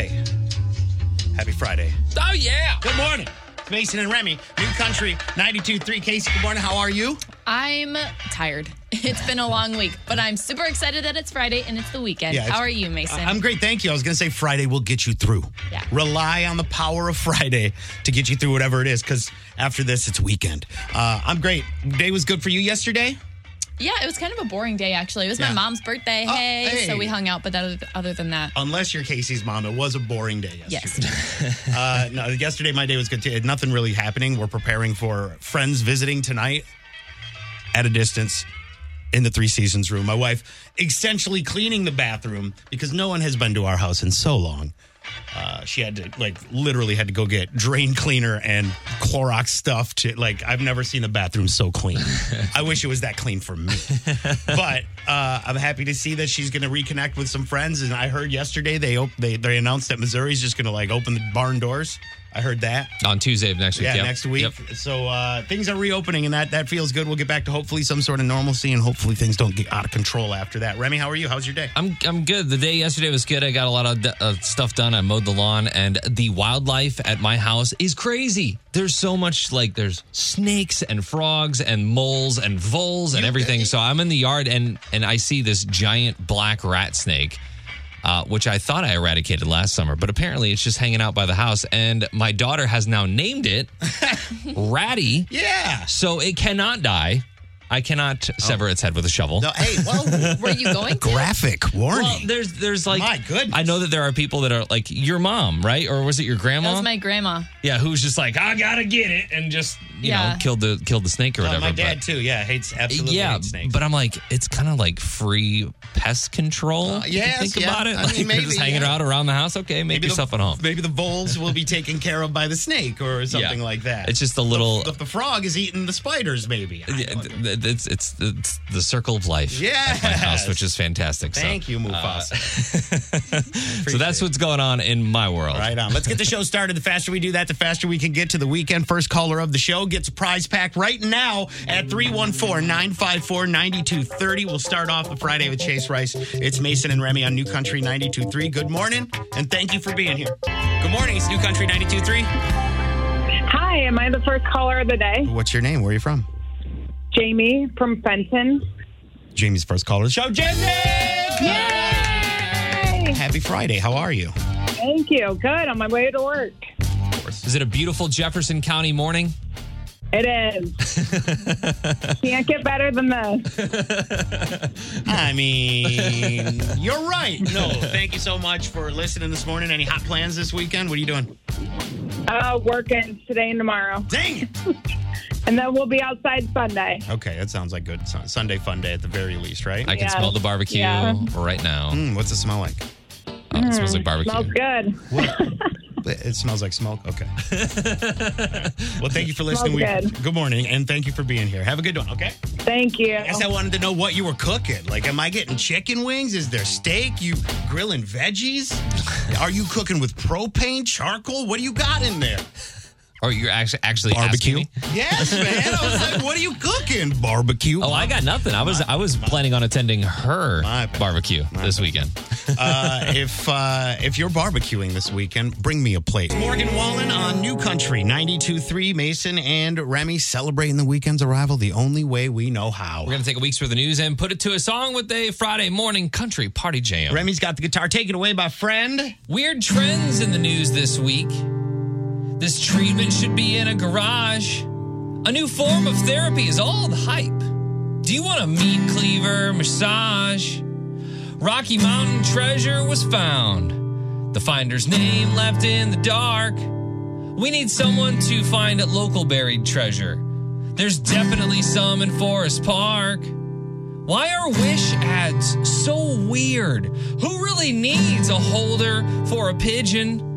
Hey, happy Friday. Oh, yeah. Good morning. It's Mason and Remy, New Country 92.3. Casey, good morning. How are you? I'm tired. It's been a long week, but I'm super excited that it's Friday and it's the weekend. Yeah, it's- How are you, Mason? I'm great, thank you. I was going to say Friday will get you through. Yeah. Rely on the power of Friday to get you through whatever it is, because after this, it's weekend. Uh, I'm great. Day was good for you yesterday? Yeah, it was kind of a boring day, actually. It was Yeah. my mom's birthday. Oh, hey, hey. So we hung out, but other, other than that, Unless you're Casey's mom, it was a boring day yesterday. yes. Uh, no, yesterday my day was good too. Nothing really happening. We're preparing for friends visiting tonight at a distance in the Three Seasons room. My wife essentially cleaning the bathroom because no one has been to our house in so long. Uh, she had to like literally had to go get drain cleaner and Clorox stuff to like I've never seen the bathroom so clean. I wish it was that clean for me. but uh, I'm happy to see that she's going to reconnect with some friends. And I heard yesterday they op- they they announced that Missouri's just going to like open the barn doors. I heard that. On Tuesday of next week. Yeah, Yep. next week. Yep. So uh, things are reopening, and that that feels good. We'll get back to hopefully some sort of normalcy, and hopefully things don't get out of control after that. Remy, how are you? How's your day? I'm I'm good. The day yesterday was good. I got a lot of uh, stuff done. I mowed the lawn, and the wildlife at my house is crazy. There's so much like there's snakes and frogs and moles and voles and everything. So I'm in the yard and and I see this giant black rat snake. Uh, which I thought I eradicated last summer, but apparently it's just hanging out by the house. And my daughter has now named it Ratty, Yeah. so it cannot die. I cannot sever oh. its head with a shovel. No, hey, well, Were you going to? graphic warning. Well, there's there's like My goodness. I know that there are people that are like your mom, right? Or was it your grandma? That was my grandma. yeah, who's just like I gotta get it and just you Yeah. know killed the killed the snake or oh, No, whatever. my dad but- too. Yeah, hates absolutely yeah, hates snakes. but I'm like, it's kind of like free pest control. Uh, if you yes, think yeah. about it. I Like mean, they're just hanging yeah. out around the house. Okay, make the- yourself at home. Maybe the voles will be taken care of by the snake or something Yeah. like that. It's just a little. the, the frog is eating the spiders. Maybe. I yeah, don't know. th- th- it's, it's it's the circle of life. at my house, Yes. which is fantastic. so- Thank you, uh, Mufasa. So that's what's going on in my world. Right on. Let's get the show started. The faster we do that, the faster we can get to the weekend. First caller of the show gets a prize pack right now at 314 954 9230. We'll start off the Friday with Chase Rice. It's Mason and Remy on New Country 923. Good morning, and thank you for being here. Good morning. It's New Country 923. Hi, am I the first caller of the day? What's your name? Where are you from? Jamie from Fenton. Jamie's first caller of the show. Jamie! Yay! Happy Friday. How are you? Thank you. Good. On my way to work. Is it a beautiful Jefferson County morning? It is. Can't get better than this. I mean, you're right. No, thank you so much for listening this morning. Any hot plans this weekend? What are you doing? Uh, working today and tomorrow. Dang it. And then we'll be outside Sunday. Okay, that sounds like good Sun- Sunday fun day at the very least, right? I can Yeah. smell the barbecue Yeah. right now. Mm, what's it smell like? Oh, it smells like barbecue. Smells good. It smells like smoke. Okay. well, thank you for listening. Smells We- good. good morning, and thank you for being here. Have a good one. Okay. Thank you. I guess I wanted to know what you were cooking. Like, am I getting chicken wings? Is there steak? You grilling veggies? Are you cooking with propane, charcoal? What do you got in there? Or Oh, you're actually actually asking me? Yes, man. I was like, what are you cooking? Barbecue. Oh, I got nothing. I was I was planning on attending her My bad. barbecue My this bad. weekend. uh, if uh, if you're barbecuing this weekend, bring me a plate. Morgan Wallen on New Country 92.3 Mason and Remy celebrating the weekend's arrival the only way we know how. We're gonna take a week's worth of news and put it to a song with a Friday morning country party jam. Remy's got the guitar. taken away, by friend. Weird trends in the news this week. This treatment should be in a garage. A new form of therapy is all the hype. Do you want a meat cleaver massage? Rocky Mountain treasure was found. The finder's name left in the dark. We need someone to find a local buried treasure. There's definitely some in Forest Park. Why are wish ads so weird? Who really needs a holder for a pigeon?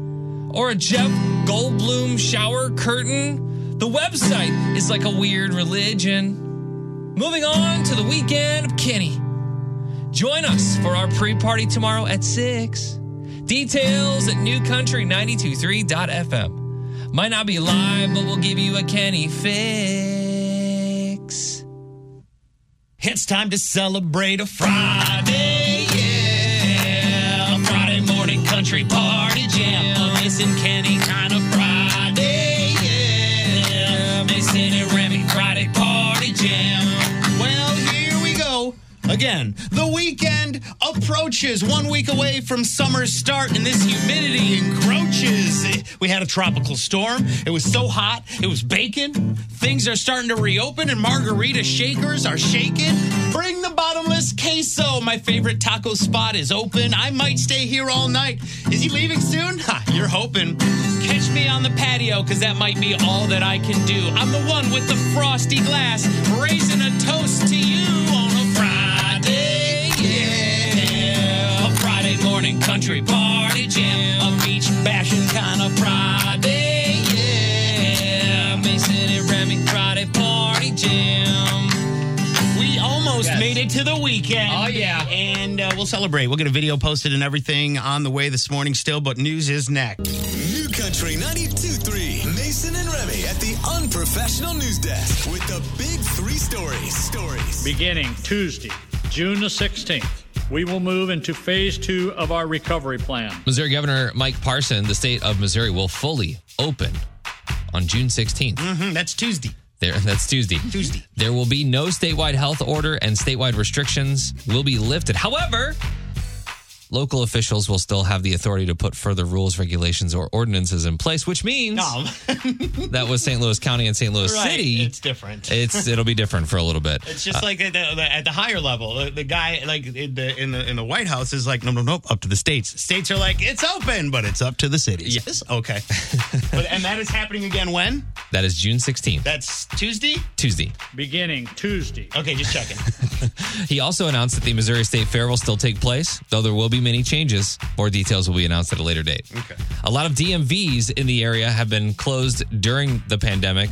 Or a Jeff Goldblum shower curtain? The website is like a weird religion. Moving on to the weekend of Kenny. Join us for our pre party tomorrow at 6. Details at newcountry923.fm. Might not be live, but we'll give you a Kenny fix. It's time to celebrate a Friday. Missing Kenny kind of Friday. Yeah. Mason and Remy Friday party jam. Well, here we go. Again, the weekend approaches one week away from summer's start, and this humidity encroaches. We had a tropical storm. It was so hot, it was baking. Things are starting to reopen, and margarita shakers are shaking. Bring the bottomless queso. My favorite taco spot is open. I might stay here all night. Is he leaving soon? Ha, you're hoping. Catch me on the patio, because that might be all that I can do. I'm the one with the frosty glass, raising a toast to you on a Friday, yeah. A Friday morning country party jam. A beach bashing kind of Friday, almost Yes. made it to the weekend. Oh, yeah. And uh, we'll celebrate. We'll get a video posted and everything on the way this morning still, but news is next. New Country 92.3. Mason and Remy at the unprofessional news desk with the big three stories. Stories. Beginning Tuesday, June the 16th, we will move into phase two of our recovery plan. Missouri Governor Mike Parson, the state of Missouri will fully open on June 16th. Mhm, that's Tuesday. There, that's Tuesday. Tuesday. There will be no statewide health order and statewide restrictions will be lifted. However, local officials will still have the authority to put further rules, regulations, or ordinances in place, which means No, that was St. Louis County and St. Louis right. City. It's different. It's it'll be different for a little bit. It's just like at the, the, at the higher level, the, the guy like in the, in the in the White House is like, no, no, no, up to the states. States are like, it's open, but it's up to the cities. Yes. Okay. but, and that is happening again when? That is June 16th, That's Tuesday. Tuesday. Beginning Tuesday, Okay, just checking. He also announced that the Missouri State Fair will still take place, though there will be many changes. More details will be announced at a later date. Okay. A lot of DMVs in the area have been closed during the pandemic.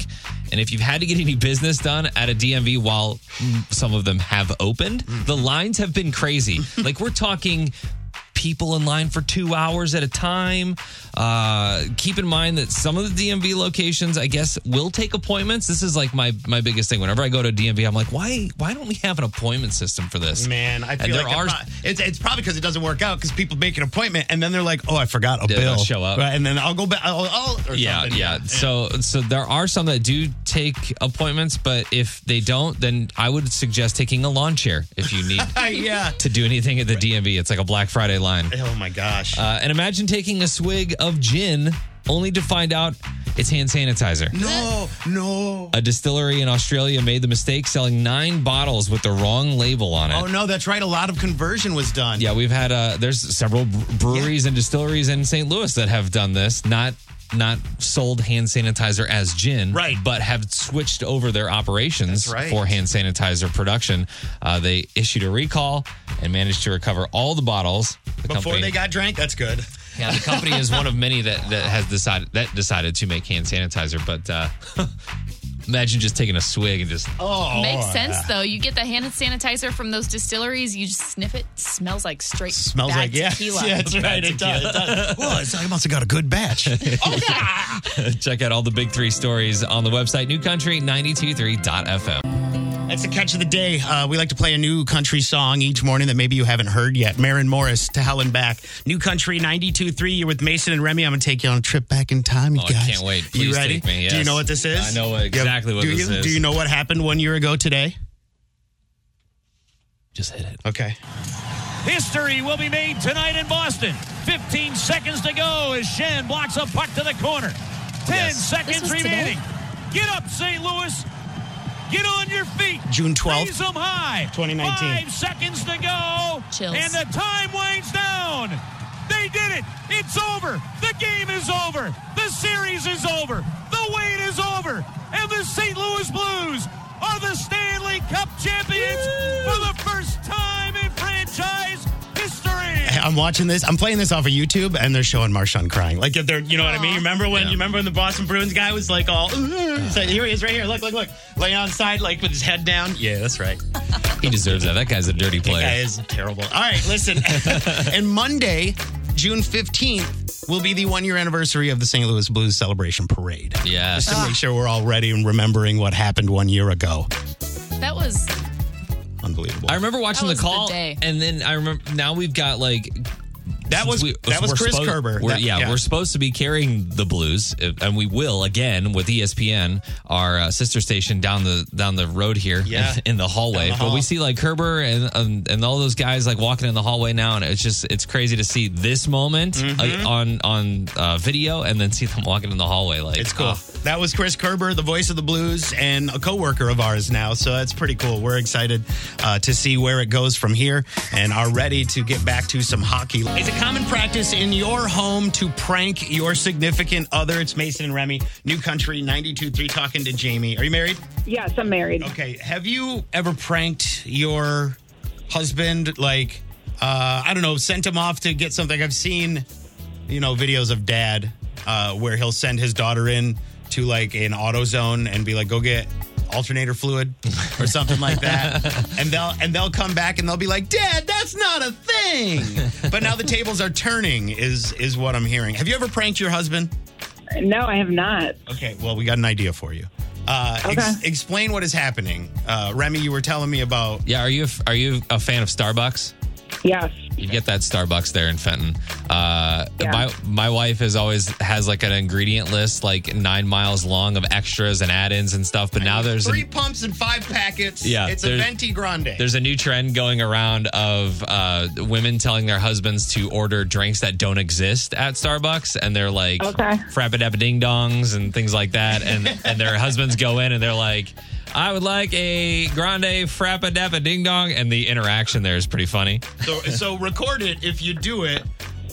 And if you've had to get any business done at a DMV while mm, some of them have opened, the lines have been crazy. like we're talking people in line for two hours at a time. Uh, keep in mind that some of the DMV locations, I guess, will take appointments. This is like my my biggest thing. Whenever I go to DMV, I'm like, why why don't we have an appointment system for this? Man, I And feel there like are- are, it's, it's probably because it doesn't work out because people make an appointment and then they're like, oh, I forgot a bill. show up. Right, and then I'll go back. I'll, I'll, yeah, something. yeah. So so there are some that do take appointments, but if they don't, then I would suggest taking a lawn chair if you need yeah. to do anything at the DMV. It's like a Black Friday line. Oh my gosh. Uh, and imagine taking a swig of gin only to find out it's hand sanitizer. no, no. A distillery in Australia made the mistake selling nine bottles with the wrong label on it. Oh no, that's right. A lot of conversion was done. Yeah, we've had uh there's several bre- breweries and distilleries in St. Louis that have done this, not not sold hand sanitizer as gin, Right. But have switched over their operations right. for hand sanitizer production. Uh, they issued a recall and managed to recover all the bottles. The Before company, they got drank, that's good. yeah, the company is one of many that that has decided that decided to make hand sanitizer. But uh, imagine just taking a swig and just Oh, Makes sense though. You get the hand sanitizer from those distilleries. You just sniff it. Smells like straight. Smells bad like yeah, tequila. yeah, that's right. It does. It does. Well, it's, I must have got a good batch. Oh, check out all the big three stories on the website newcountry923.fm. That's the catch of the day. Uh, we like to play a new country song each morning that maybe you haven't heard yet. Maren Morris to Hell & Back. New Country 92.3. You're with Mason and Remy. I'm going to take you on a trip back in time, you Oh, I guys. can't wait. you ready? take me, Do you know what this is? I know exactly what Do this you? is. Do you know what happened one year ago today? Just hit it. Okay. History will be made tonight in Boston. 15 seconds to go as Schenn blocks a puck to the corner. 10 Yes. This seconds was remaining. Get up, St. Louis. Get on your feet. June 12th, Raise them high. 2019. Five seconds to go. Chills. And the time winds down. They did it. It's over. The game is over. The series is over. The wait is over. And the St. Louis Blues are the Stanley Cup champions for the first time in franchise history. I'm watching this. I'm playing this off of YouTube, and they're showing Marchand crying. Like if they're, you know what I mean. You remember when? Yeah. You remember when the Boston Bruins guy was like all? So here he is, right here. Look, look, look, laying on side, like with his head down. Yeah, that's right. He deserves that. That guy's a dirty That guy player. is terrible. All right, listen. and Monday, June 15th, will be the one year anniversary of the St. Louis Blues celebration parade. Yeah. Just to make sure we're all ready and remembering what happened one year ago. That was Unbelievable. I remember watching the was the call, day. and then I remember now we've got like That was we- that was Chris supposed- Kerber. we're- That- yeah, we're supposed to be carrying the Blues, uh, and we will again with ESPN, our uh, sister station down the down the road here Yeah. in, in the hallway. Down the But we see like Kerber and, and and all those guys like walking in the hallway now, and it's just it's crazy to see this moment Mm-hmm. uh, on on uh, video, and then see them walking in the hallway. Like It's cool. oh, That was Chris Kerber, the voice of the blues, and a coworker of ours now. So that's pretty cool. We're excited uh, to see where it goes from here, and are ready to get back to some hockey. Is it common practice in your home to prank your significant other? It's Mason and Remy, New Country 92.3, talking to Jamie. Are you married? Yes, I'm married. Okay. Have you ever pranked your husband? Like, uh, I don't know, sent him off to get something? I've seen, you know, videos of dad uh, where he'll send his daughter in to like an auto zone and be like, go get alternator fluid or something like that and they'll and they'll come back and they'll be like dad that's not a thing but now the tables are turning is is what i'm hearing have you ever pranked your husband No, I have not. Okay, well, we got an idea for you. Uh, ex- Okay. explain what is happening. Uh, Remy, you were telling me about. yeah. Are you a- are you a fan of Starbucks? Yes. You get that Starbucks there in Fenton. Uh, Yeah. My my wife is always has like an ingredient list like nine miles long of extras and add-ins and stuff. But now there's three a, pumps and five packets. Yeah, it's a venti grande. there's a new trend going around of uh, women telling their husbands to order drinks that don't exist at Starbucks, and they're like Okay. frappadappa ding dongs and things like that, and and their husbands go in and they're like. I would like a grande frappadappa ding dong, and the interaction there is pretty funny. so, so record it if you do it.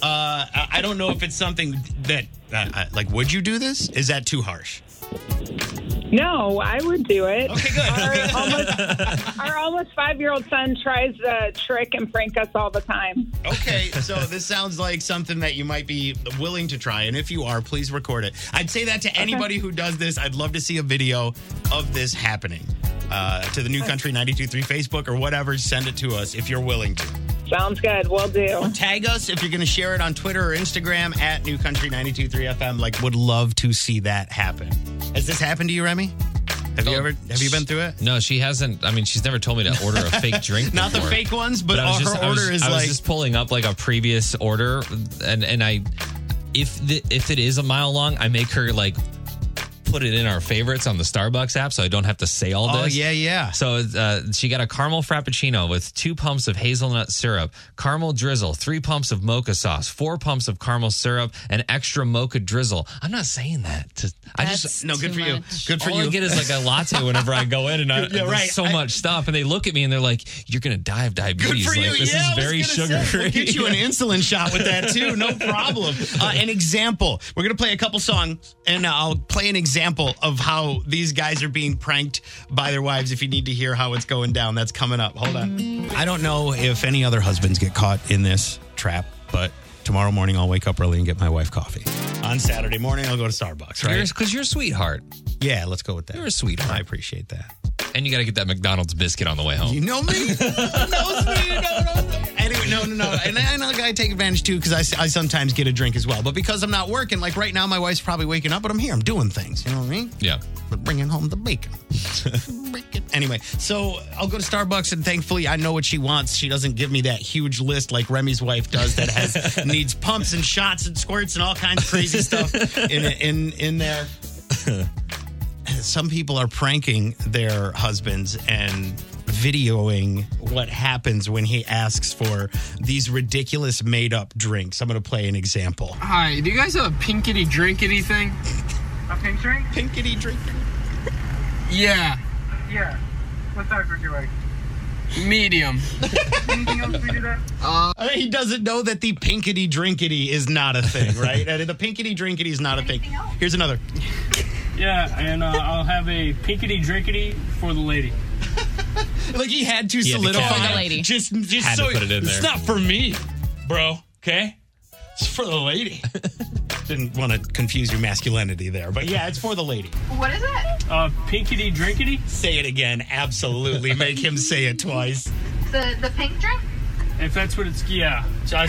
Uh, I don't know if it's something that, uh, like, would you do this? Is that too harsh? No, I would do it. Okay, good. Our almost, our almost five year old son tries to trick and prank us all the time. Okay, so this sounds like something that you might be willing to try. And if you are, please record it. I'd say that to anybody who does this. I'd love to see a video of this happening. Uh, to the New Country 92.3 Facebook or whatever, send it to us if you're willing to. Sounds good. We'll do. Tag us if you're going to share it on Twitter or Instagram at New Country 92.3 FM. Like, would love to see that happen. Has this happened to you, Remy? Have you Oh, ever? Have you been through it? No, she hasn't. I mean, she's never told me to order a fake drink. Not the before. fake ones, but, I was her just, I was- order is I was like just pulling up like a previous order, and and I, if the, if it is a mile long, I make her like put it in our favorites on the Starbucks app, so I don't have to say all this. Oh yeah, yeah. So uh, she got a caramel frappuccino with two pumps of hazelnut syrup, caramel drizzle, three pumps of mocha sauce, four pumps of caramel syrup, and extra mocha drizzle. I'm not saying that. To, I just No, good too for you. Good for all you. I get is like a latte whenever I go in, and I, Yeah, there's right. so I- much stuff, and they look at me and they're like, "You're gonna die of diabetes." Good for you. Like, this yeah, is very gonna sugar say, free. We'll get you an insulin shot with that too. No problem. Uh, an example. We're gonna play a couple songs, and I'll play an example of how these guys are being pranked by their wives. If you need to hear how it's going down, that's coming up. Hold on. I don't know if any other husbands get caught in this trap, but tomorrow morning I'll wake up early and get my wife coffee. On Saturday morning I'll go to Starbucks. Right? Because you're a sweetheart, yeah, let's go with that. You're a sweetheart. I appreciate that. and you got to get that McDonald's biscuit on the way home. You know me. knows me. No, no, no. No, no. And I I take advantage too because I, I sometimes get a drink as well. But because I'm not working, like right now, my wife's probably waking up, but I'm here. I'm doing things. You know what I mean? Yeah. We're bringing home the bacon. bacon. Anyway, so I'll go to Starbucks and thankfully I know what she wants. She doesn't give me that huge list like Remy's wife does that has needs pumps and shots and squirts and all kinds of crazy stuff in in in there. Some people are pranking their husbands and videoing what happens when he asks for these ridiculous made up drinks. I'm going to play an example. Hi, do you guys have a pinkety drinkety thing? A pink drink? Pinkety drink. Yeah, Yeah. What size would you like? medium. Anything else we do that? Uh, he doesn't know that the pinkety drinkety is not a thing, right? The pinkety drinkety is not a thing. Here's another. Yeah, and uh, I'll have a pinkety drinkety for the lady. Like he had to had solidify cap it. For the that. lady. Just, just Had to so put it in it's not for me, bro. Okay, it's for the lady. Didn't want to confuse your masculinity there, but yeah, it's for the lady. What is it? Uh, pinkety drinkety? Say it again. Absolutely, make him say it twice. The the pink drink? If that's what it's, yeah. So I,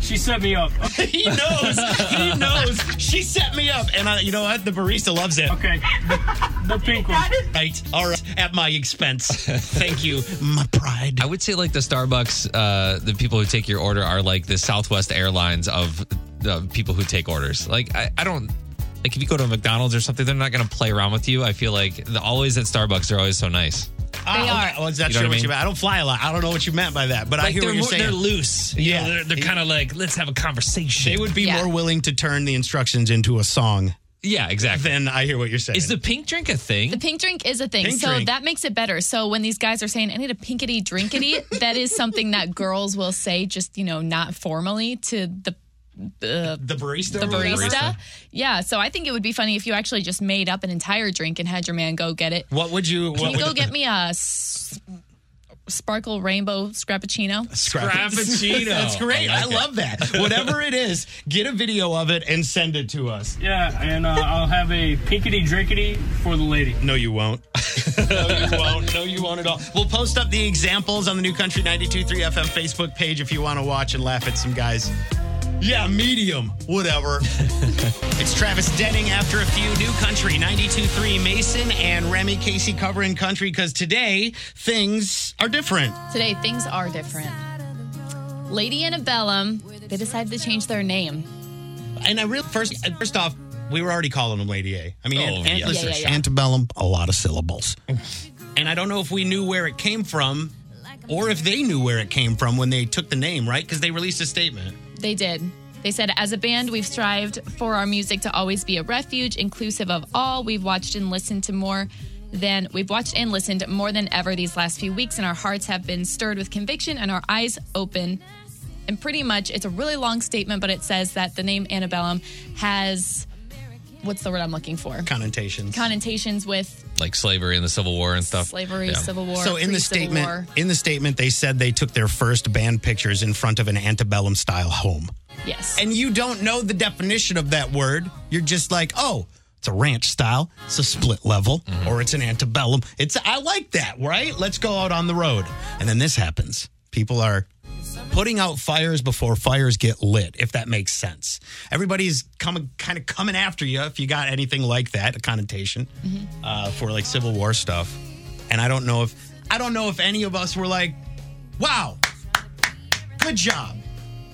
she set me up. he knows. He knows. she set me up, and I, you know what? The barista loves it. Okay, the, the pink one. Right. All right. At my expense. Thank you, my pride. I would say like the Starbucks, uh, the people who take your order are like the Southwest Airlines of the people who take orders. Like I, I don't like if you go to a McDonald's or something, they're not going to play around with you. I feel like the always at Starbucks are always so nice. They ah, are. Oh, is that You know sure what I what you mean? meant? I don't fly a lot. I don't know what you meant by that, but I Like hear they're what you're more- saying. they're loose. You Yeah. know, they're, they're kind of like let's have a conversation. They would be Yeah. more willing to turn the instructions into a song yeah, exactly. than I hear what you're saying. Is the pink drink a thing? The pink drink is a thing. Pink so drink. that makes it better. So when these guys are saying, I need a pinkety drinkety, that is something that girls will say, just, you know, not formally to the the the barista? the or whatever? barista. Yeah. So I think it would be funny if you actually just made up an entire drink and had your man go get it. What would you? Can What you go would, get me a s- sparkle rainbow scrappuccino? Frappuccino. That's great. I, I like it. love that. Whatever it is, get a video of it and send it to us. Yeah, and uh, I'll have a pinkety drinkety for the lady. No, you won't. no, you won't. No, you won't at all. We'll post up the examples on the New Country 92.3 FM Facebook page if you want to watch and laugh at some guys. Yeah, medium. Whatever. it's Travis Denning after a few New Country 92.3 Mason and Remy Casey covering country because today things are different. Today, things are different. Lady Antebellum, they decided to change their name. And I really first uh, first off, we were already calling them Lady A. I mean, Oh, ant- ant- yeah. listen, Yeah, yeah, yeah. antebellum, a lot of syllables. and I don't know if we knew where it came from or if they knew where it came from when they took the name, right? Because they released a statement. They did. They said, as a band, we've strived for our music to always be a refuge, inclusive of all. We've watched and listened to more than we've watched and listened more than ever these last few weeks, and our hearts have been stirred with conviction and our eyes open. And pretty much, it's a really long statement, but it says that the name Antebellum has what's the word I'm looking for? Connotations. Connotations with like slavery and the Civil War and stuff. slavery, Yeah. Civil War. so in the statement, War. in the statement, they said they took their first band pictures in front of an antebellum style home. yes, And you don't know the definition of that word. You're just like, oh, it's a ranch style. It's a split level, mm-hmm. or it's an antebellum. It's I like that, right? Let's go out on the road. And then this happens. People are putting out fires before fires get lit, if that makes sense. Everybody's coming, kind of coming after you if you got anything like that, a connotation uh, for like Civil War stuff. And I don't know if I don't know if any of us were like, wow, good job.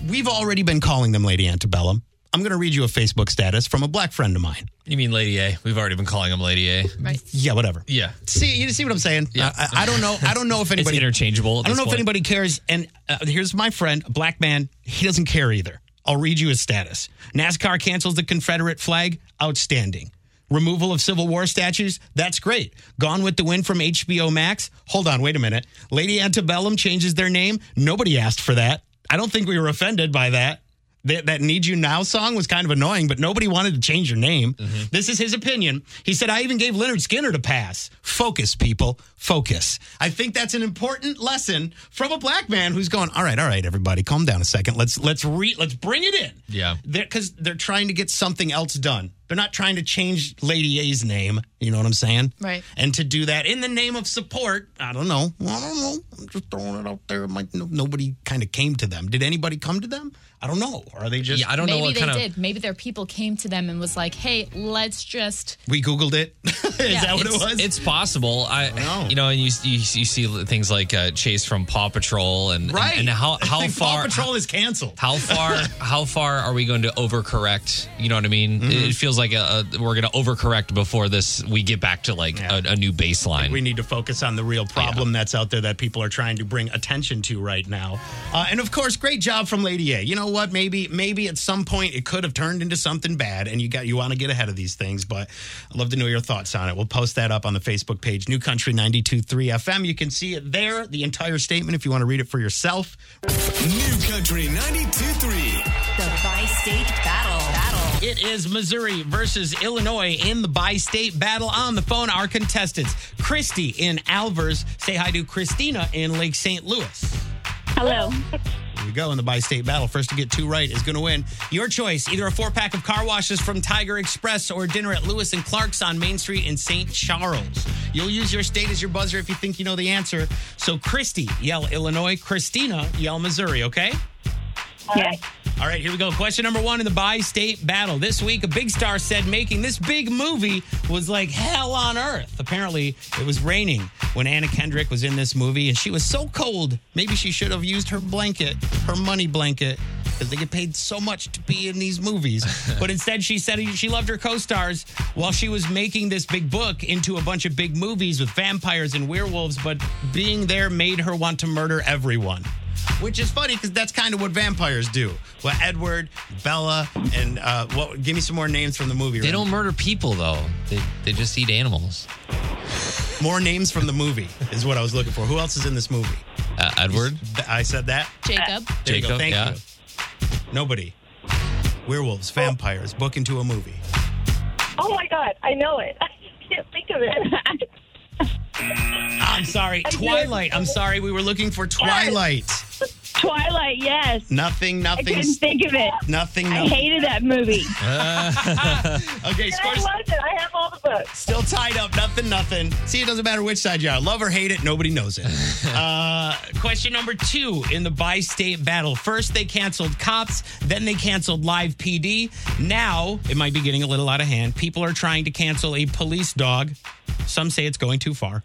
We've already been calling them Lady Antebellum. I'm going to read you a Facebook status from a black friend of mine. You mean Lady A? We've already been calling him Lady A. right. Yeah, whatever. Yeah. See, you see what I'm saying? Yeah. I, I- I don't know. I don't know if It's anybody interchangeable. At I don't this know if anybody cares. And uh, here's my friend, a black man. He doesn't care either. I'll read you his status. NASCAR cancels the Confederate flag. Outstanding. Removal of Civil War statues. That's great. Gone with the Wind from HBO Max. Hold on, wait a minute. Lady Antebellum changes their name. Nobody asked for that. I don't think we were offended by that. That, that Need You Now song was kind of annoying, but nobody wanted to change your name. Mm-hmm. This is his opinion. He said, I even gave Lynyrd Skynyrd to pass. Focus, people. Focus. I think that's an important lesson from a black man who's going, all right, all right, everybody, calm down a second. Let's let's re let's bring it in. Yeah. Because they're, trying to get something else done. They're not trying to change Lady A's name. You know what I'm saying? Right. And to do that in the name of support, I don't know. I don't know. I'm just throwing it out there. It might, no, nobody kind of came to them. Did anybody come to them? I don't know. Or are they just? Yeah, I don't know Maybe they kind of. did. Maybe their people came to them and was like, "Hey, let's just." we googled it. Is Yeah, that what it was? it's possible. I, know. you know, and you, you you see things like uh, Chase from Paw Patrol, and right. and, and how how far Paw Patrol is canceled. how far how far are we going to overcorrect? You know what I mean? Mm-hmm. It, it feels like a, a, we're going to overcorrect before this. We get back to like Yeah. a, a new baseline. We need to focus on the real problem that's out there that people are trying to bring attention to right now. Uh, and of course, great job from Lady A. You know what? Maybe maybe at some point it could have turned into something bad, and you got you want to get ahead of these things. But I'd love to know your thoughts on it. We'll post that up on the Facebook page, New Country 92.3 FM. You can see it there, the entire statement, if you want to read it for yourself. New Country 92.3. The Bi-State Battle. It is Missouri versus Illinois in the bi-state battle. On the phone, our contestants, Christy in Alvers. Say hi to Christina in Lake St. Louis. Hello. Here we go in the bi-state battle. First to get two right is going to win. Your choice: either a four-pack of car washes from Tiger Express or dinner at Lewis and Clark's on Main Street in St. Charles. You'll use your state as your buzzer if you think you know the answer. So, Christy, yell Illinois. Christina, yell Missouri. Okay. Yes. All right, here we go. Question number one in the bi state battle. This week, a big star said making this big movie was like hell on earth. Apparently, it was raining when Anna Kendrick was in this movie, and she was so cold. Maybe she should have used her blanket, her money blanket, because they get paid so much to be in these movies. but instead, she said she loved her co stars while she was making this big book into a bunch of big movies with vampires and werewolves, but being there made her want to murder everyone. Which is funny because that's kind of what vampires do. Well, Edward, Bella, and uh, what? Give me some more names from the movie. They Remy. don't murder people though. They they just eat animals. More names from the movie is what I was looking for. Who else is in this movie? Uh, Edward, I said that. Jacob. There you. Jacob, Thank yeah. you. Nobody. Werewolves, vampires, book into a movie. Oh my God, I know it. I can't think of it. I'm sorry, Twilight. I'm sorry, we were looking for Twilight. Twilight, yes. Nothing, nothing. I nothing. couldn't think of it. Nothing, I nothing. hated that movie. okay, And I scores loved it. I have all the books. still tied up. Nothing, nothing. See, it doesn't matter which side you are. Love or hate it, nobody knows it. uh, question number two in the bi state battle. First, they canceled cops, then they canceled live PD. Now, it might be getting a little out of hand. People are trying to cancel a police dog. Some say it's going too far.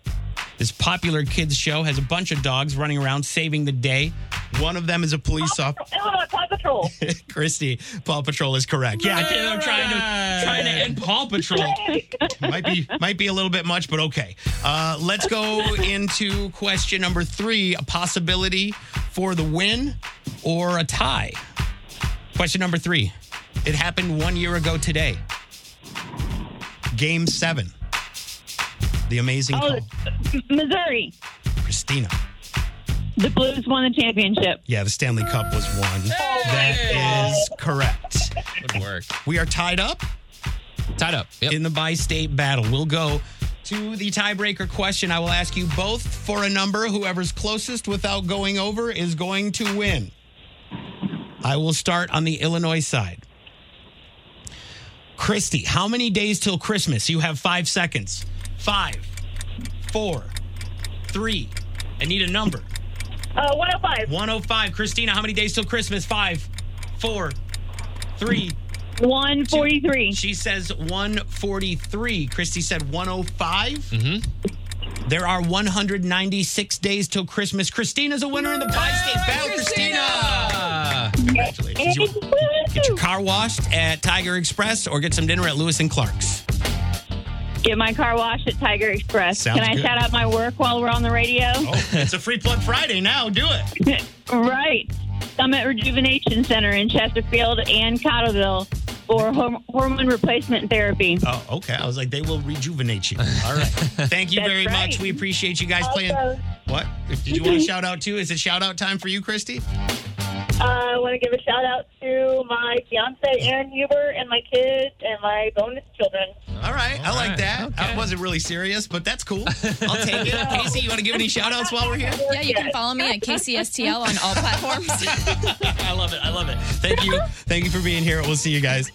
This popular kids show has a bunch of dogs running around saving the day. One of them is a police officer. Illinois Paw Patrol. Christy, Paw Patrol is correct. Yeah, I'm trying to trying to end Paw Patrol. might be might be a little bit much, but okay. Uh, let's go into question number three: a possibility for the win or a tie. Question number three: It happened one year ago today. Game seven. The amazing Oh, call. Missouri. Christina. The Blues won the championship. Yeah, the Stanley Cup was won. That is correct. good work. We are tied up. Tied up. Yep. in the bi-state battle. We'll go to the tiebreaker question. I will ask you both for a number. Whoever's closest without going over is going to win. I will start on the Illinois side. Christy, how many days till Christmas? You have five seconds. Five, four, three. I need a number. Uh, 105. 105. Christina, how many days till Christmas? Five, four, three, 143. she says 143. Christy said 105. Mm-hmm. There are 196 days till Christmas. Christina's a winner in the bi state battle. Christina! Congratulations. You- Get your car washed at Tiger Express or get some dinner at Lewis and Clark's. Get my car washed at Tiger Express. Sounds Can I good. shout out my work while we're on the radio? Oh, it's a free plug Friday now. Do it. right. Summit Rejuvenation Center in Chesterfield and Cottleville for horm- hormone replacement therapy. Oh, okay. I was like, they will rejuvenate you. All right. Thank you very right. much. We appreciate you guys playing. What? Did you want to shout out too? Is it shout out time for you, Christy? Uh, I want to give a shout out to my fiance Aaron Huber and my kids and my bonus children. All right, I like that. I wasn't really serious, but that's cool. I'll take it. Casey, you want to give any shout outs while we're here? Yeah, you can follow me at KCSTL on all platforms. I love it. I love it. Thank you. Thank you for being here. We'll see you guys.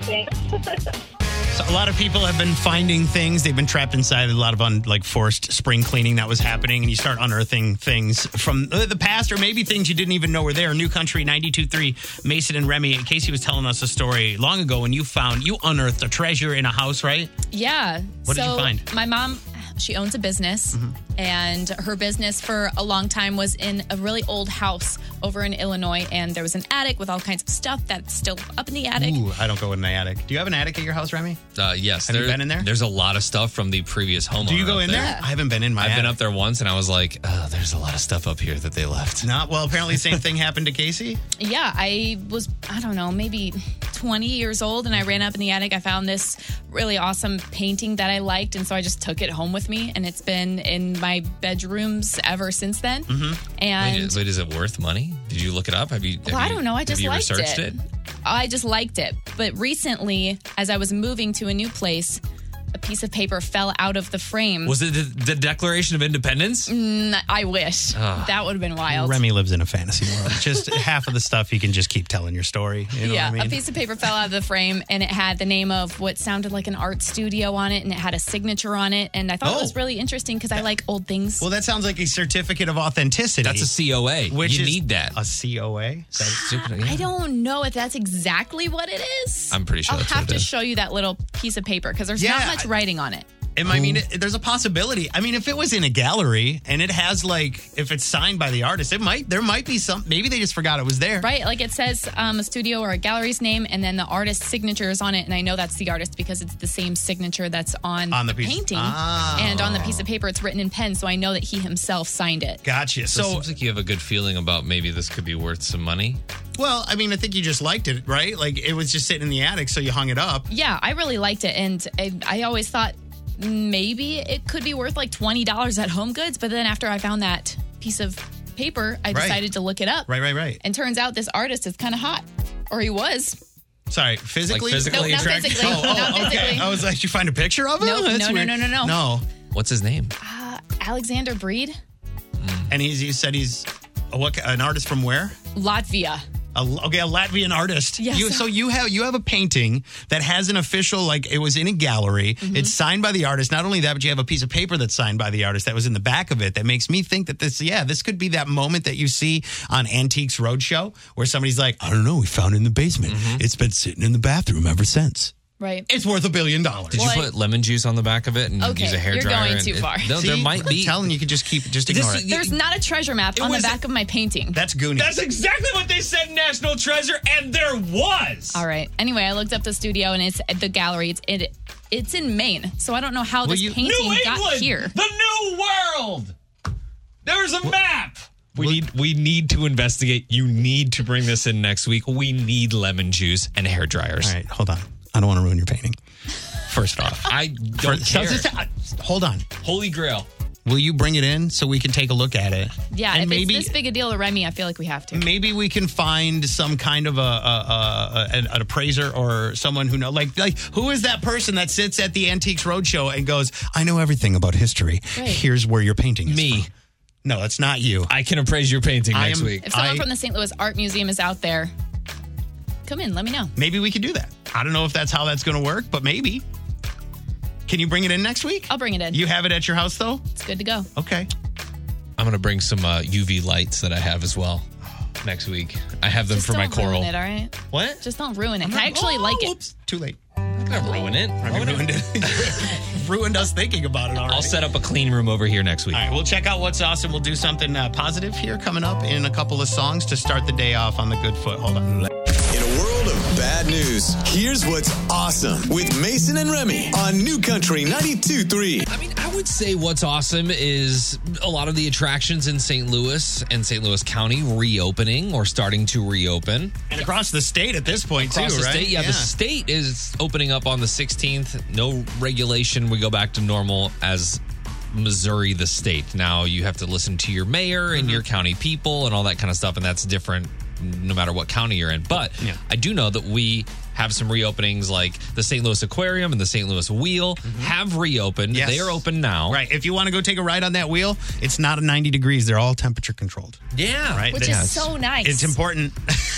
Thanks. So a lot of people have been finding things. They've been trapped inside a lot of un, like forced spring cleaning that was happening, and you start unearthing things from the the past, or maybe things you didn't even know were there. New Country 92.3, Mason and Remy. Casey was telling us a story long ago when you found you unearthed a treasure in a house, right? Yeah. What did you find? My mom, she owns a business, and her business for a long time was in a really old house over in Illinois, and there was an attic with all kinds of stuff that's still up in the attic. Ooh, I don't go in the attic. Do you have an attic at your house, Remy? Uh, yes. Have you been in there? There's a lot of stuff from the previous homeowner. Do you go in there? I haven't been in my attic. I've been up there once, and I was like, oh, "There's a lot of stuff up here that they left." Not well. Apparently, same thing happened to Casey. Yeah, I was, I don't know, maybe 20 years old, and I ran up in the attic. I found this really awesome painting that I liked, and so I just took it home with me, and it's been in my bedrooms ever since then. Mm-hmm. And wait, wait, is it worth money? Did you look it up? Have you? have Well, I don't know. I just you liked researched it. I just liked it. But recently, as I was moving to a new place, a piece of paper fell out of the frame. Was it the, the Declaration of Independence? Mm, I wish. Ah. that would have been wild. Remy lives in a fantasy world. Just half of the stuff you can just keep telling your story. You know yeah, what I a mean? piece of paper fell out of the frame and it had the name of what sounded like an art studio on it and it had a signature on it. And I thought it was Oh. really interesting because I like old things. well, that sounds like a certificate of authenticity. That's a COA. Which you is need that. A COA? That's stupid. I don't know if that's exactly what it is. I'm pretty sure I'll that's have what it to is. show you that little piece of paper because there's Yeah, not much Writing on it. It might mean it, there's a possibility. I mean, if it was in a gallery and it has like, if it's signed by the artist, it might, there might be some, maybe they just forgot it was there. Right, like it says um, a studio or a gallery's name, and then the artist's signature is on it, and I know that's the artist because it's the same signature that's on, On the piece- painting, Ah. and on the piece of paper it's written in pen, so I know that he himself signed it. Gotcha. So it So, seems like you have a good feeling about maybe this could be worth some money. well, I mean, I think you just liked it, right? Like it was just sitting in the attic, so you hung it up. Yeah, I really liked it, and I, I always thought maybe it could be worth like twenty dollars at Home Goods, but then after I found that piece of paper, I Right. decided to look it up. Right, right, right. And turns out this artist is kind of hot, or he was. Sorry, physically? physically No, not attractive? physically. Oh, oh, not okay. I was like, you find a picture of him? Nope, That's no, no, weird. no, no, no. No. What's his name? Uh, Alexander Breed, And he's, you said he's a, what, an artist from where? Latvia. A, okay, a Latvian artist. Yes. You, so you have you have a painting that has an official like it was in a gallery. Mm-hmm. It's signed by the artist. Not only that, but you have a piece of paper that's signed by the artist that was in the back of it. That makes me think that this, yeah, this could be that moment that you see on Antiques Roadshow where somebody's like, I don't know, we found it in the basement. Mm-hmm. It's been sitting in the bathroom ever since. Right. It's worth a billion dollars. Did Well, you I- put lemon juice on the back of it and Okay, use a hair you're dryer? going and too it- far. no, there See? might I'm be. telling you, you could just keep just ignore it. There's not a treasure map on the was- back of my painting. That's Goonies. That's exactly what they said National Treasure, and there was. All right. Anyway, I looked up the studio and it's at the gallery. It's it, it's in Maine, so I don't know how this you- painting New got England, here. the new world. There's a map. We need we need to investigate. You need to bring this in next week. We need lemon juice and hair dryers. All right, hold on. I don't want to ruin your painting. First off, I don't So- care. so- uh, hold on. Holy Grail. Will you bring it in so we can take a look at it? Yeah, and if maybe it's this big a deal to Remy, I feel like we have to. maybe we can find some kind of a, a, a, an, an appraiser or someone who know like like who is that person that sits at the Antiques Roadshow and goes, "I know everything about history. Right. Here's where your painting is." Me. from." No, it's not you. I can appraise your painting I next am- week. If someone I- from the St. Louis Art Museum is out there, come in. Let me know. Maybe we could do that. I don't know if that's how that's going to work, but maybe. Can you bring it in next week? I'll bring it in. You have it at your house though? it's good to go. Okay. I'm gonna bring some uh, UV lights that I have as well next week. I have them Just for my don't coral. ruin it, all right? What? Just don't ruin it. I actually Oh, like it. Oops, too late. I'm gonna ruin it. I ruined it. ruined us thinking about it already. I'll set up a clean room over here next week. All right, we'll check out what's awesome. We'll do something uh, positive here coming up in a couple of songs to start the day off on the good foot. Hold on. Bad news, here's what's awesome with Mason and Remy on New Country 92.3. I mean, I would say what's awesome is a lot of the attractions in St. Louis and St. Louis County reopening or starting to reopen. And across the state at this point, Across too, the right? state, yeah, the state is opening up on the 16th. No regulation. We go back to normal as Missouri, the state. Now you have to listen to your mayor and mm-hmm. your county people and all that kind of stuff, and that's different no matter what county you're in. But Yeah. I do know that we have some reopenings like the St. Louis Aquarium and the St. Louis Wheel have reopened. Yes. They are open now. Right. If you want to go take a ride on that wheel, it's not a 90 degrees. They're all temperature controlled. Yeah. Right. Which They- is so nice. It's important.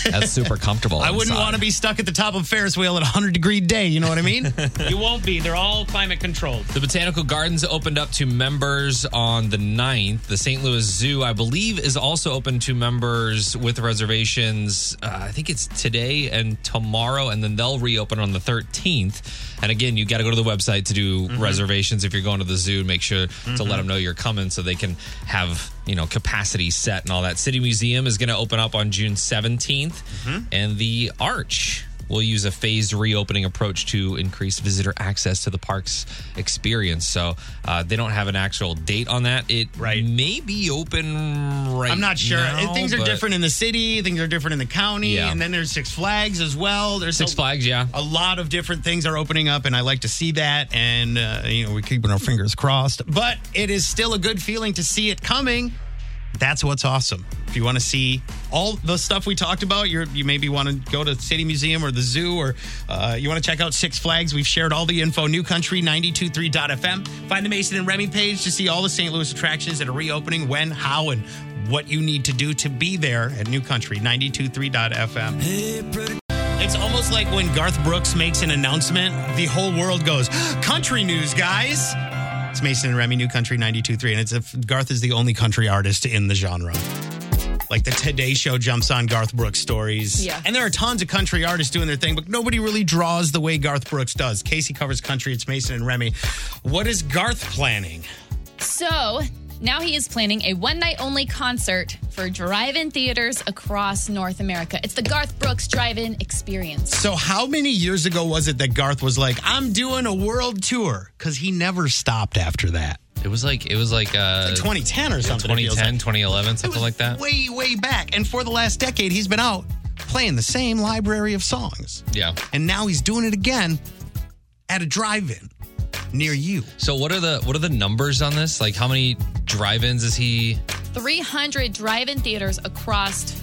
That's super comfortable. I wouldn't want to be stuck at the top of Ferris wheel at a 100 degree day. You know what I mean? You won't be. They're all climate controlled. The Botanical Gardens opened up to members on the 9th. The St. Louis Zoo, I believe, is also open to members with reservations. Uh, I think it's today and tomorrow, and then they'll reopen on the 13th. And again, you got to go to the website to do mm-hmm. reservations if you're going to the zoo. Make sure to let mm-hmm. them know you're coming so they can have you know capacity set and all that. City Museum is going to open up on June 17th, mm-hmm. and the Arch will use a phased reopening approach to increase visitor access to the park's experience. So uh, they don't have an actual date on that. It Right. may be open right. I'm not sure. now, things are different in the city, things are different in the county, Yeah. and then there's Six Flags as well. There's Six a, Flags, yeah. A lot of different things are opening up, and I like to see that. And, uh, you know, we're keeping our fingers crossed. But it is still a good feeling to see it coming. That's what's awesome. If you want to see all the stuff we talked about, you're, you maybe want to go to City Museum or the zoo, or uh, you want to check out Six Flags. We've shared all the info. New Country 923.fm. Find the Mason and Remy page to see all the St. Louis attractions that are reopening, when, how, and what you need to do to be there at New Country 923.fm. It's almost like when Garth Brooks makes an announcement, the whole world goes, country news, guys. It's Mason and Remy, New Country 92.3. And it's a, Garth is the only country artist in the genre. Like the Today Show jumps on Garth Brooks stories. Yeah. And there are tons of country artists doing their thing, but nobody really draws the way Garth Brooks does. Casey covers country. It's Mason and Remy. What is Garth planning? So now he is planning a one night only concert for drive in theaters across North America. It's the Garth Brooks Drive In Experience. So, how many years ago was it that Garth was like, I'm doing a world tour? Because he never stopped after that. It was like it was like uh, Like 2010 or something, 2010, like. 2011, something like that. Way, way back. And for the last decade, he's been out playing the same library of songs. Yeah. And now he's doing it again at a drive in near you. So what are the what are the numbers on this? Like how many drive-ins is he 300 drive in theaters across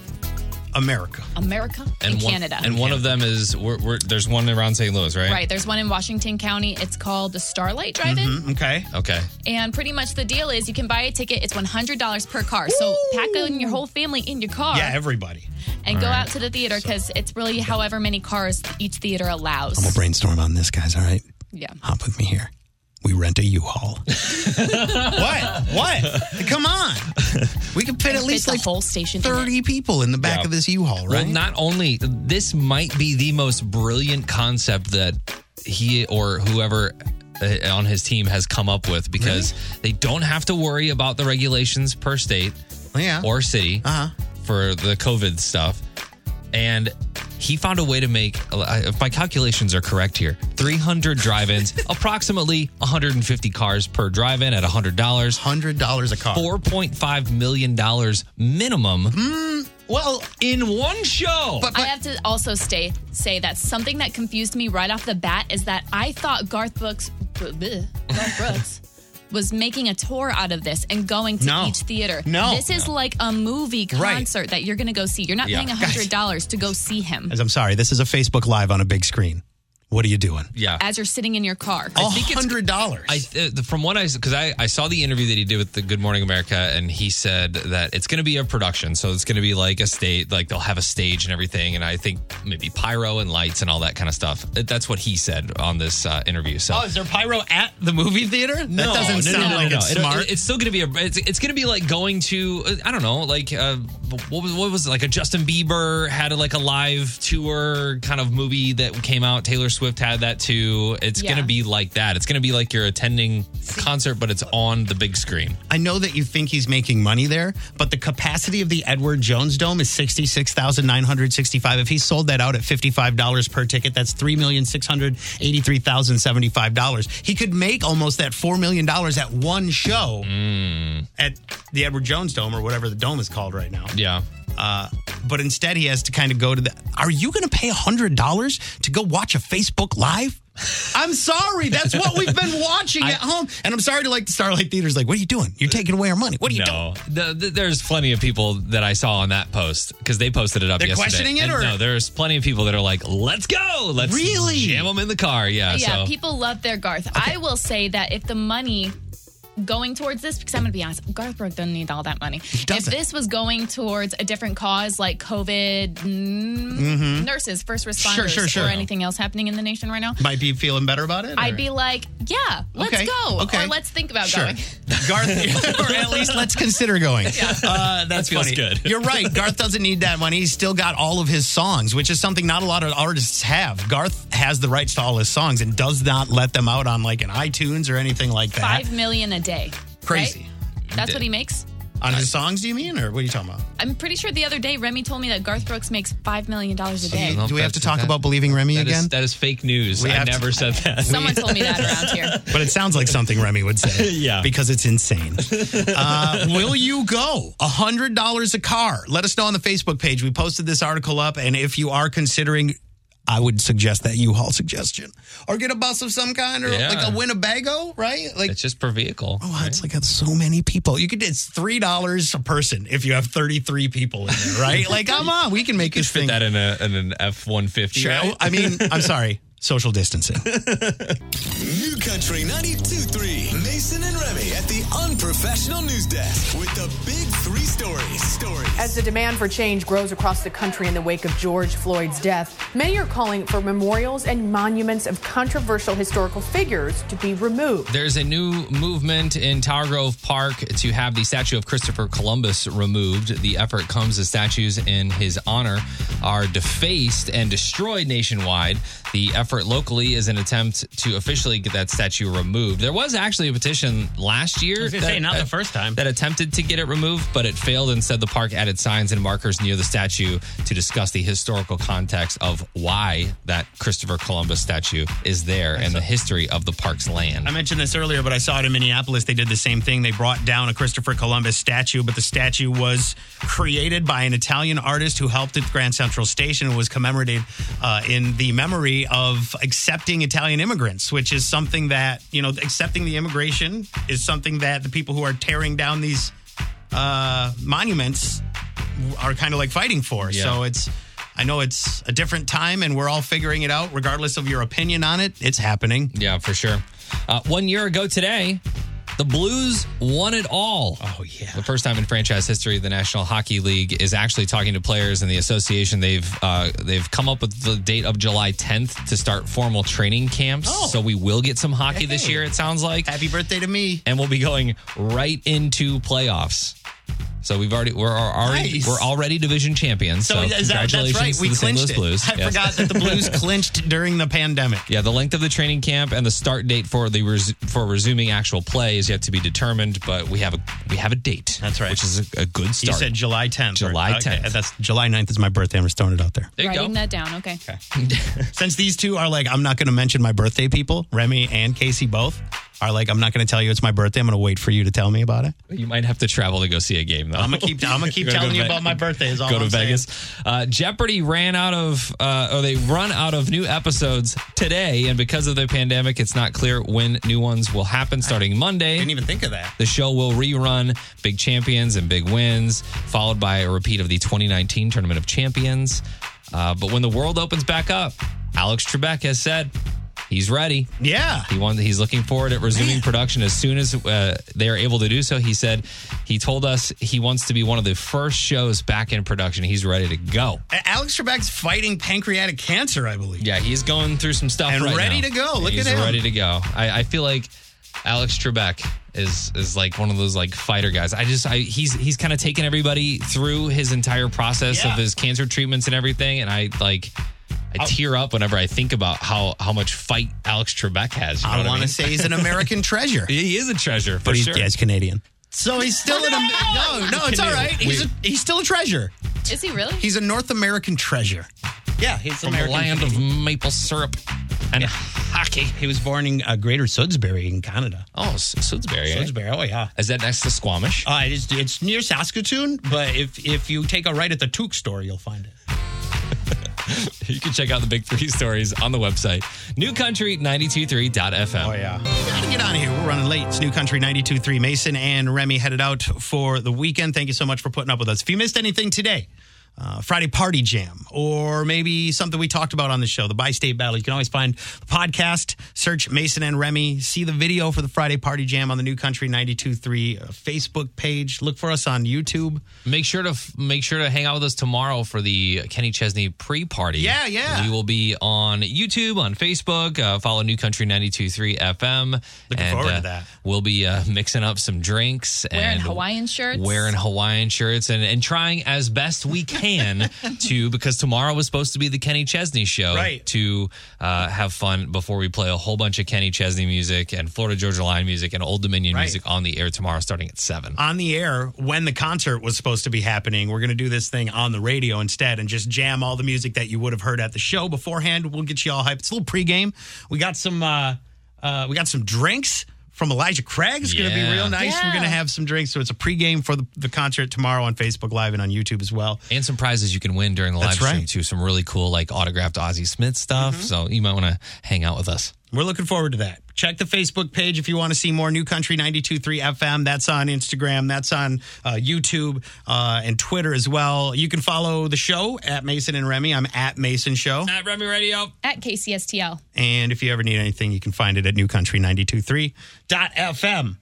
America. America and, one, Canada. And one of them is we're, we're, there's one around St. Louis, right? Right. There's one in Washington County. It's called the Starlight Drive In. Mhm, Okay. Okay. And pretty much the deal is you can buy a ticket. It's $100 per car. So pack in your whole family in your car Yeah, everybody. and go All right. out to the theater because it's really however many cars each theater allows. I'm going to brainstorm on this, guys. All right. Yeah. Hop with me here. We rent a U-Haul. what? What? Come on. We could fit at least fit like whole station. 30 people in the back Yeah. of this U-Haul, right? Well, not only this might be the most brilliant concept that he or whoever uh, on his team has come up with because they don't have to worry about the regulations per state yeah. or city Uh-huh. for the COVID stuff. And he found a way to make, uh, if my calculations are correct here, 300 drive ins, approximately 150 cars per drive in at $100. $100 a car. $4.5 million minimum. well, in one show. but I have to also stay say that something that confused me right off the bat is that I thought Garth Brooks, bleh, Garth Brooks was making a tour out of this and going to No. each theater. No. this is like a movie Right. concert that you're going to go see. You're not Yeah. paying hundred dollars to go see him As I'm sorry, this is a Facebook Live on a big screen. What are you doing? Yeah. as you're sitting in your car. I think it's- hundred dollars. I uh, from what I because I, I saw the interview that he did with the Good Morning America and he said that it's going to be a production, so it's going to be like a stage, like they'll have a stage and everything, and I think maybe pyro and lights and all that kind of stuff. That's what he said on this uh, interview. So. Oh, is there pyro at the movie theater? That No, doesn't no, sound no, no, like no, it's It'll- smart. it's still going to be a. It's, it's going to be like going to. uh, I don't know, like uh, what was what was it? like a Justin Bieber had a, like a live tour kind of movie that came out. Taylor Swift had that too. It's Yeah. going to be like that. It's going to be like you're attending a concert, but it's on the big screen. I know that you think he's making money there, but the capacity of the Edward Jones Dome is 66,965. If he sold that out at $55 per ticket, that's $3,683,075. He could make almost that $4 million at one show at the Edward Jones Dome or whatever the dome is called right now. Yeah. Uh, but instead, he has to kind of go to the. Are you going to pay $100 to go watch a Facebook Book live? I'm sorry. That's what we've been watching at home. And I'm sorry to like the Starlight Theater's like, what are you doing? You're taking away our money. What are you doing? The- the- there's plenty of people that I saw on that post because they posted it up They're yesterday. questioning it, And or- no? There's plenty of people that are like, "Let's go, let's Really? jam them in the car." Yeah, yeah, so people love their Garth. I will say that if the money going towards this, because I'm going to be honest, Garth Brooks doesn't need all that money. If this was going towards a different cause like COVID, mm, nurses, first responders, Sure, sure, sure. or anything else happening in the nation right now, Might be feeling better about it? I'd be like, yeah, let's Okay, go. okay. Or let's think about Sure. going. Garth, or at least let's consider going. Uh, that's That feels funny. good. You're right. Garth doesn't need that money. He's still got all of his songs, which is something not a lot of artists have. Garth has the rights to all his songs and does not let them out on like an iTunes or anything like that. Five million a day. Crazy. right? That's what he makes. On his songs, do you mean? Or what are you talking about? I'm pretty sure the other day Remy told me that Garth Brooks makes five million dollars a day. Do we have to talk that- about believing Remy that again? is that is fake news. We I have to- never said that. Someone told me that around here. but it sounds like something Remy would say. Yeah. Because it's insane. Uh, will you go? $100 a car. Let us know on the Facebook page. We posted this article up. And if you are considering I would suggest that U-Haul suggestion, or get a bus of some kind, or Yeah. like a Winnebago, right? Like It's just per vehicle. Oh, it's like that's so many people. You could it's three dollars a person if you have thirty three people in there, right? like, come on, we can make this Fit thing. that in a in an F one fifty. Sure. I mean, I'm sorry, social distancing. New Country 92.3. Mason and Remy at the unprofessional news desk with the big three stories. Stories. As the demand for change grows across the country in the wake of George Floyd's death, many are calling for memorials and monuments of controversial historical figures to be removed. There's a new movement in Tower Grove Park to have the statue of Christopher Columbus removed. The effort comes as statues in his honor are defaced and destroyed nationwide. The effort locally is an attempt to officially get that statue removed. There was actually a petition last year. I was gonna say, not the first time. That attempted to get it removed, but it failed. Instead, the park added signs and markers near the statue to discuss the historical context of why that Christopher Columbus statue is there and the history of the park's land. I mentioned this earlier, but I saw it in Minneapolis. They did the same thing. They brought down a Christopher Columbus statue, but the statue was created by an Italian artist who helped at Grand Central Station and was commemorated uh, in the memory of accepting Italian immigrants, which is something that, you know, accepting the immigration is something that the people who are tearing down these uh, monuments are kind of like fighting for. Yeah. So it's. I know it's a different time and we're all figuring it out, regardless of your opinion on it. It's happening. Yeah, for sure. Uh, one year ago today, the Blues won it all. Oh, yeah. The first time in franchise history, the National Hockey League is actually talking to players in the association. They've uh, they've come up with the date of July 10th to start formal training camps. Oh. So we will get some hockey this year. It sounds like, Happy birthday to me. and we'll be going right into playoffs. So we've already we're already Nice. we're already division champions. So, is that, that's congratulations right. to We the St. clinched Louis it. Blues. I Yes. forgot that the Blues clinched during the pandemic. Yeah, the length of the training camp and the start date for the res- for resuming actual play is yet to be determined, but we have a we have a date. That's right. which is a, a good You start. said July 10th. July Okay, 10th. That's July 9th is my birthday. I'm just throwing it out there. there you Writing go. that down. Okay. Since these two are like, I'm not going to mention my birthday people, Remy and Casey both are like, I'm not going to tell you it's my birthday. I'm going to wait for you to tell me about it. You might have to travel to go see a game though. I'm gonna keep- I'm gonna keep telling go you Ve- about my birthday is all Go to I'm saying. Vegas. Uh, Jeopardy ran out of, uh, or they run out of new episodes today, and because of the pandemic, it's not clear when new ones will happen. Starting Monday, Didn't even think of that. The show will rerun Big Champions and Big Wins, followed by a repeat of the 2019 Tournament of Champions. Uh, but when the world opens back up, Alex Trebek has said he's ready. Yeah. He wants, he's looking forward at resuming production as soon as uh, they are able to do so. He said he told us he wants to be one of the first shows back in production. He's ready to go. Alex Trebek's fighting pancreatic cancer, I believe. Yeah, he's going through some stuff And right ready now. to go. Look he's at him. ready to go. I, I feel like Alex Trebek is is like one of those like fighter guys. I just I he's he's kind of taken everybody through his entire process Yeah. of his cancer treatments and everything, and I like. I tear up whenever I think about how how much fight Alex Trebek has. You know I what want mean? to say he's an American treasure. he is a treasure, for but he's, sure. yeah, he's Canadian. So he's still an no, no, it's all right. He's a, he's still a treasure. Is he really? He's a North American treasure. Yeah, he's from American the land of maple syrup and hockey. He was born in uh, Greater Sudbury in Canada. Oh, S- Sudbury. eh? Sudbury, oh yeah. Is that next to Squamish? Uh, it's, it's near Saskatoon, but if if you take a right at the Took store, you'll find it. You can check out the big three stories on the website, newcountry923.fm. Oh, yeah. Gotta get of here. We're running late. It's New Country 92.3. Mason and Remy headed out for the weekend. Thank you so much for putting up with us. If you missed anything today, uh, Friday Party Jam, or maybe something we talked about on the show, the Bi State Battle, you can always find the podcast, search Mason and Remy, see the video for the Friday Party Jam on the New Country 92.3 uh, Facebook page. Look for us on YouTube. Make sure to f- make sure to hang out with us tomorrow for the Kenny Chesney pre-party. Yeah, yeah. We will be on YouTube, on Facebook. Uh, follow New Country 92.3 FM. Looking and, forward to uh, that. We'll be uh, mixing up some drinks Wearing and Hawaiian shirts. wearing Hawaiian shirts and, and trying as best we can to because tomorrow was supposed to be the Kenny Chesney show Right. to uh, have fun before we play a whole bunch of Kenny Chesney music and Florida Georgia Line music and Old Dominion Right. music on the air tomorrow starting at seven. on the air when the concert was supposed to be happening. We're going to do this thing on the radio instead and just jam all the music that you would have heard at the show beforehand. We'll get you all hyped. It's a little pregame. We got some uh, uh, we got some drinks from Elijah Craig is going to be Yeah. real nice. We're Yeah. going to have some drinks. So it's a pregame for the, the concert tomorrow on Facebook Live and on YouTube as well. And some prizes you can win during the live That's stream right. too. Some really cool like autographed Ozzie Smith stuff. Mm-hmm. So you might want to hang out with us. We're looking forward to that. Check the Facebook page if you want to see more New Country 92.3 FM. That's on Instagram. That's on uh, YouTube uh, and Twitter as well. You can follow the show at Mason and Remy. I'm at Mason Show. At Remy Radio. At KCSTL. And if you ever need anything, you can find it at New newcountry923.fm.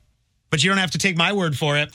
But you don't have to take my word for it.